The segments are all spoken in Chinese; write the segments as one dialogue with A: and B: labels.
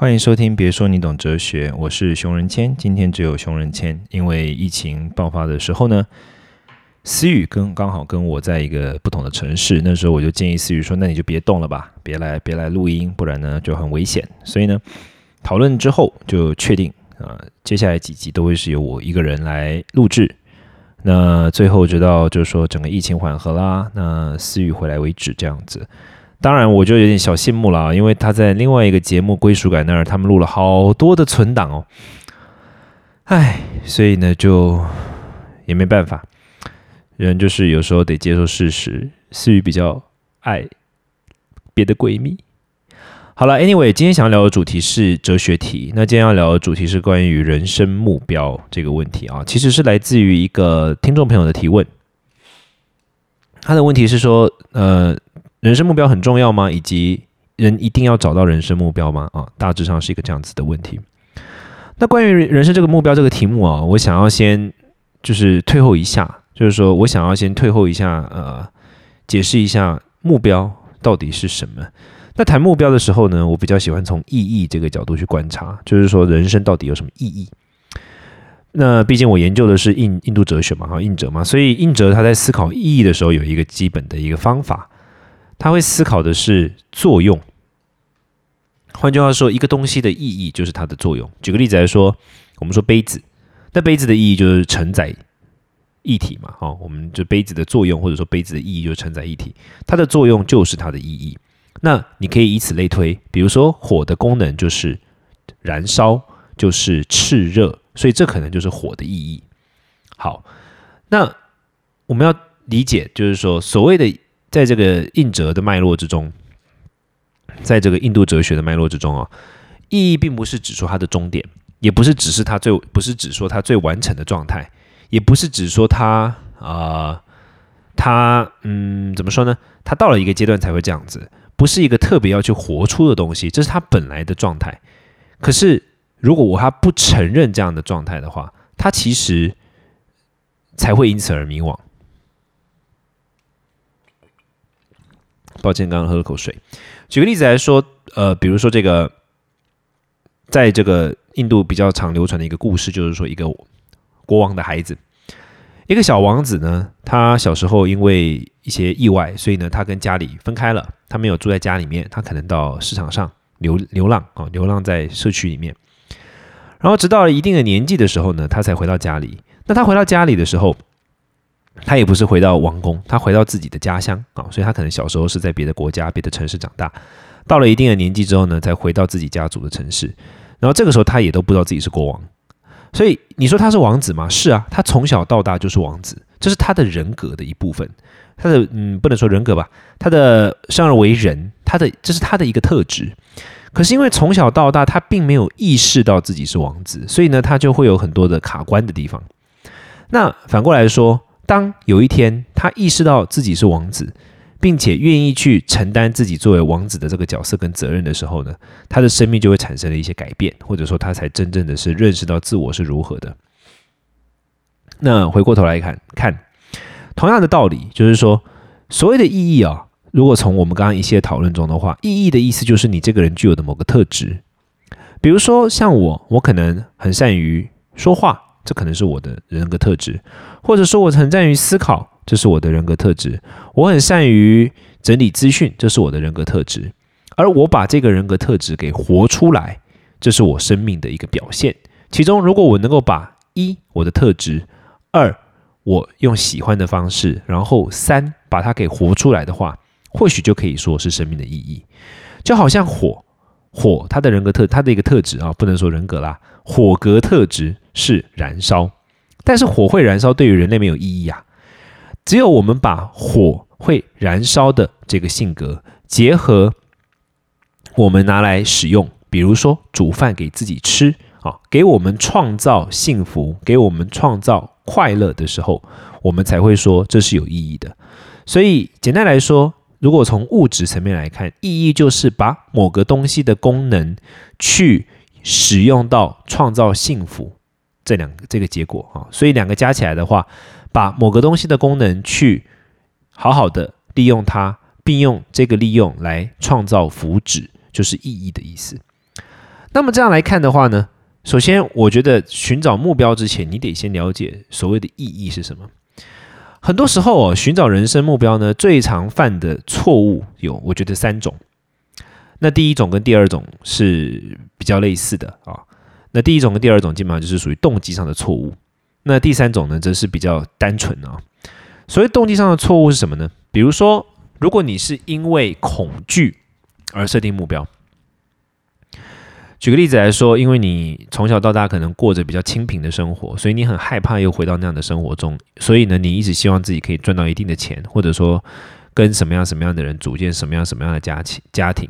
A: 欢迎收听，别说你懂哲学，我是熊仁谦。今天只有熊仁谦，因为疫情爆发的时候呢，思雨跟刚好跟我在一个不同的城市，那时候我就建议思雨说：“那你就别动了吧，别来别来录音，不然呢就很危险。”所以呢，讨论之后就确定啊，接下来几集都会是由我一个人来录制。那最后直到就是说整个疫情缓和啦，那思雨回来为止，这样子。当然，我就有点小羡慕了，因为他在另外一个节目《归属感》那儿，他们录了好多的存档哦。唉，所以呢，就也没办法，人就是有时候得接受事实。思雨比较爱别的闺蜜。好了，Anyway，今天想要聊的主题是哲学题。那今天要聊的主题是关于人生目标这个问题啊，其实是来自于一个听众朋友的提问。他的问题是说，呃。人生目标很重要吗？以及人一定要找到人生目标吗？啊，大致上是一个这样子的问题。那关于人生这个目标这个题目啊，我想要先就是退后一下，就是说我想要先退后一下，呃，解释一下目标到底是什么。那谈目标的时候呢，我比较喜欢从意义这个角度去观察，就是说人生到底有什么意义？那毕竟我研究的是印印度哲学嘛，哈，印哲嘛，所以印哲他在思考意义的时候有一个基本的一个方法。他会思考的是作用，换句话说，一个东西的意义就是它的作用。举个例子来说，我们说杯子，那杯子的意义就是承载液体嘛，哈，我们就杯子的作用或者说杯子的意义就是承载液体，它的作用就是它的意义。那你可以以此类推，比如说火的功能就是燃烧，就是炽热，所以这可能就是火的意义。好，那我们要理解，就是说所谓的。在这个印哲的脉络之中，在这个印度哲学的脉络之中啊，意义并不是指说它的终点，也不是只是它最不是指说它最完成的状态，也不是指说它啊，它嗯怎么说呢？它到了一个阶段才会这样子，不是一个特别要去活出的东西，这是它本来的状态。可是如果我他不承认这样的状态的话，他其实才会因此而迷惘。抱歉，刚刚喝了口水。举个例子来说，呃，比如说这个，在这个印度比较常流传的一个故事，就是说一个国王的孩子，一个小王子呢，他小时候因为一些意外，所以呢，他跟家里分开了，他没有住在家里面，他可能到市场上流流浪啊，流浪在社区里面。然后直到了一定的年纪的时候呢，他才回到家里。那他回到家里的时候，他也不是回到王宫，他回到自己的家乡啊，所以他可能小时候是在别的国家、别的城市长大，到了一定的年纪之后呢，再回到自己家族的城市，然后这个时候他也都不知道自己是国王，所以你说他是王子吗？是啊，他从小到大就是王子，这是他的人格的一部分，他的嗯，不能说人格吧，他的生而为人，他的这是他的一个特质，可是因为从小到大他并没有意识到自己是王子，所以呢，他就会有很多的卡关的地方。那反过来说。当有一天他意识到自己是王子，并且愿意去承担自己作为王子的这个角色跟责任的时候呢，他的生命就会产生了一些改变，或者说他才真正的是认识到自我是如何的。那回过头来看看，同样的道理，就是说所谓的意义啊，如果从我们刚刚一些讨论中的话，意义的意思就是你这个人具有的某个特质，比如说像我，我可能很善于说话。这可能是我的人格特质，或者说我很善于思考，这是我的人格特质。我很善于整理资讯，这是我的人格特质。而我把这个人格特质给活出来，这是我生命的一个表现。其中，如果我能够把一我的特质，二我用喜欢的方式，然后三把它给活出来的话，或许就可以说是生命的意义。就好像火，火它的人格特，它的一个特质啊，不能说人格啦，火格特质。是燃烧，但是火会燃烧对于人类没有意义啊。只有我们把火会燃烧的这个性格结合，我们拿来使用，比如说煮饭给自己吃啊，给我们创造幸福，给我们创造快乐的时候，我们才会说这是有意义的。所以简单来说，如果从物质层面来看，意义就是把某个东西的功能去使用到创造幸福。这两个这个结果啊，所以两个加起来的话，把某个东西的功能去好好的利用它，并用这个利用来创造福祉，就是意义的意思。那么这样来看的话呢，首先我觉得寻找目标之前，你得先了解所谓的意义是什么。很多时候哦，寻找人生目标呢，最常犯的错误有，我觉得三种。那第一种跟第二种是比较类似的啊。那第一种跟第二种基本上就是属于动机上的错误。那第三种呢，则是比较单纯的啊。所谓动机上的错误是什么呢？比如说，如果你是因为恐惧而设定目标，举个例子来说，因为你从小到大可能过着比较清贫的生活，所以你很害怕又回到那样的生活中，所以呢，你一直希望自己可以赚到一定的钱，或者说跟什么样什么样的人组建什么样什么样的家庭家庭。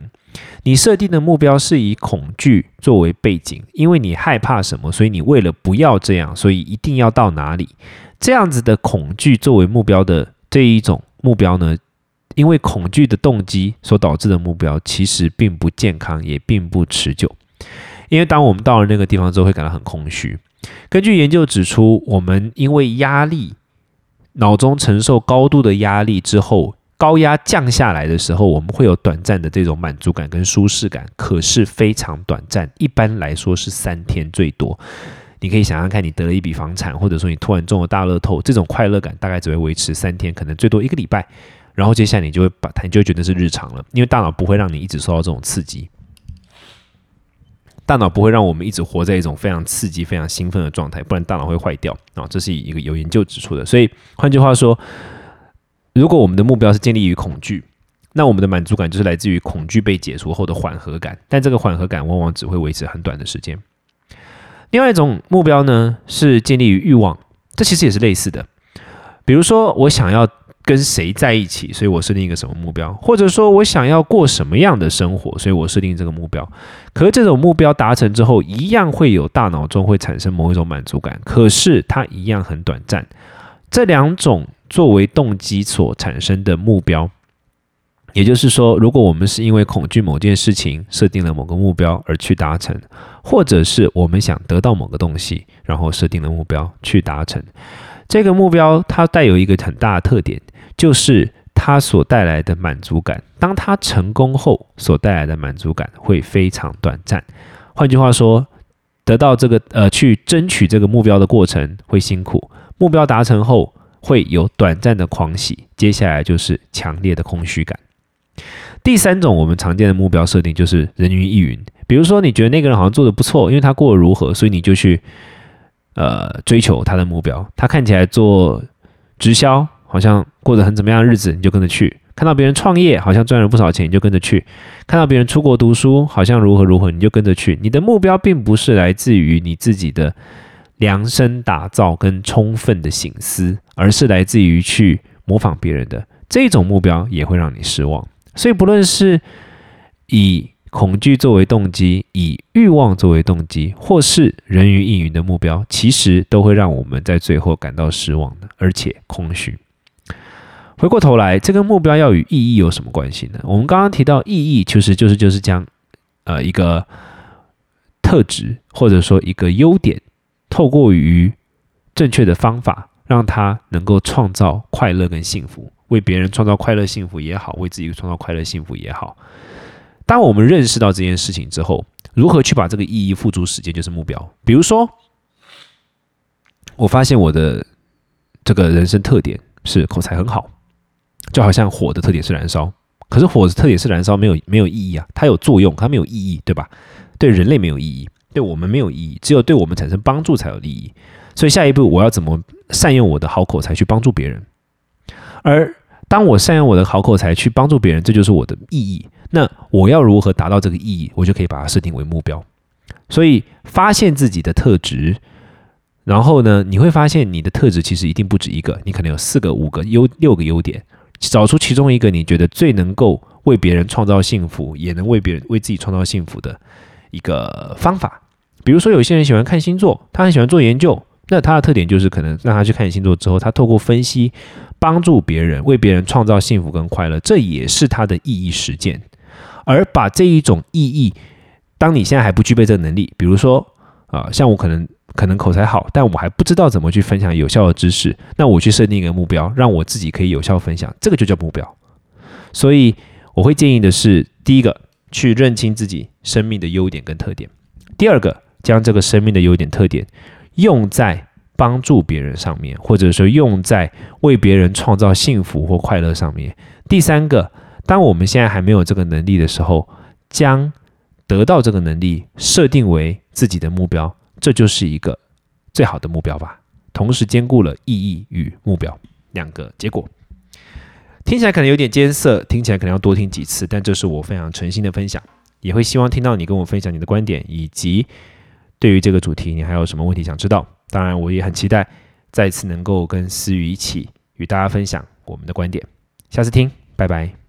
A: 你设定的目标是以恐惧作为背景，因为你害怕什么，所以你为了不要这样，所以一定要到哪里？这样子的恐惧作为目标的这一种目标呢？因为恐惧的动机所导致的目标，其实并不健康，也并不持久。因为当我们到了那个地方之后，会感到很空虚。根据研究指出，我们因为压力，脑中承受高度的压力之后。高压降下来的时候，我们会有短暂的这种满足感跟舒适感，可是非常短暂，一般来说是三天最多。你可以想象看，你得了一笔房产，或者说你突然中了大乐透，这种快乐感大概只会维持三天，可能最多一个礼拜，然后接下来你就会把它，你就会觉得是日常了，因为大脑不会让你一直受到这种刺激，大脑不会让我们一直活在一种非常刺激、非常兴奋的状态，不然大脑会坏掉啊。这是一个有研究指出的，所以换句话说。如果我们的目标是建立于恐惧，那我们的满足感就是来自于恐惧被解除后的缓和感，但这个缓和感往往只会维持很短的时间。另外一种目标呢，是建立于欲望，这其实也是类似的。比如说，我想要跟谁在一起，所以我设定一个什么目标；或者说我想要过什么样的生活，所以我设定这个目标。可是这种目标达成之后，一样会有大脑中会产生某一种满足感，可是它一样很短暂。这两种。作为动机所产生的目标，也就是说，如果我们是因为恐惧某件事情设定了某个目标而去达成，或者是我们想得到某个东西，然后设定了目标去达成，这个目标它带有一个很大的特点，就是它所带来的满足感，当它成功后所带来的满足感会非常短暂。换句话说，得到这个呃去争取这个目标的过程会辛苦，目标达成后。会有短暂的狂喜，接下来就是强烈的空虚感。第三种我们常见的目标设定就是人云亦云，比如说你觉得那个人好像做的不错，因为他过得如何，所以你就去呃追求他的目标。他看起来做直销，好像过得很怎么样的日子，你就跟着去；看到别人创业，好像赚了不少钱，你就跟着去；看到别人出国读书，好像如何如何，你就跟着去。你的目标并不是来自于你自己的。量身打造跟充分的醒思，而是来自于去模仿别人的这种目标，也会让你失望。所以，不论是以恐惧作为动机，以欲望作为动机，或是人云亦云的目标，其实都会让我们在最后感到失望的，而且空虚。回过头来，这个目标要与意义有什么关系呢？我们刚刚提到意义，其实就是就是将呃一个特质，或者说一个优点。透过于正确的方法，让他能够创造快乐跟幸福，为别人创造快乐幸福也好，为自己创造快乐幸福也好。当我们认识到这件事情之后，如何去把这个意义付诸实践，就是目标。比如说，我发现我的这个人生特点是口才很好，就好像火的特点是燃烧，可是火的特点是燃烧，没有没有意义啊，它有作用，它没有意义，对吧？对人类没有意义。对我们没有意义，只有对我们产生帮助才有利益。所以下一步我要怎么善用我的好口才去帮助别人？而当我善用我的好口才去帮助别人，这就是我的意义。那我要如何达到这个意义？我就可以把它设定为目标。所以发现自己的特质，然后呢，你会发现你的特质其实一定不止一个，你可能有四个、五个、优六个优点，找出其中一个你觉得最能够为别人创造幸福，也能为别人为自己创造幸福的。一个方法，比如说有些人喜欢看星座，他很喜欢做研究，那他的特点就是可能让他去看星座之后，他透过分析帮助别人，为别人创造幸福跟快乐，这也是他的意义实践。而把这一种意义，当你现在还不具备这个能力，比如说啊，像我可能可能口才好，但我还不知道怎么去分享有效的知识，那我去设定一个目标，让我自己可以有效分享，这个就叫目标。所以我会建议的是，第一个。去认清自己生命的优点跟特点。第二个，将这个生命的优点特点用在帮助别人上面，或者说用在为别人创造幸福或快乐上面。第三个，当我们现在还没有这个能力的时候，将得到这个能力设定为自己的目标，这就是一个最好的目标吧。同时兼顾了意义与目标两个结果。听起来可能有点艰涩，听起来可能要多听几次，但这是我非常诚心的分享，也会希望听到你跟我分享你的观点，以及对于这个主题你还有什么问题想知道。当然，我也很期待再次能够跟思雨一起与大家分享我们的观点。下次听，拜拜。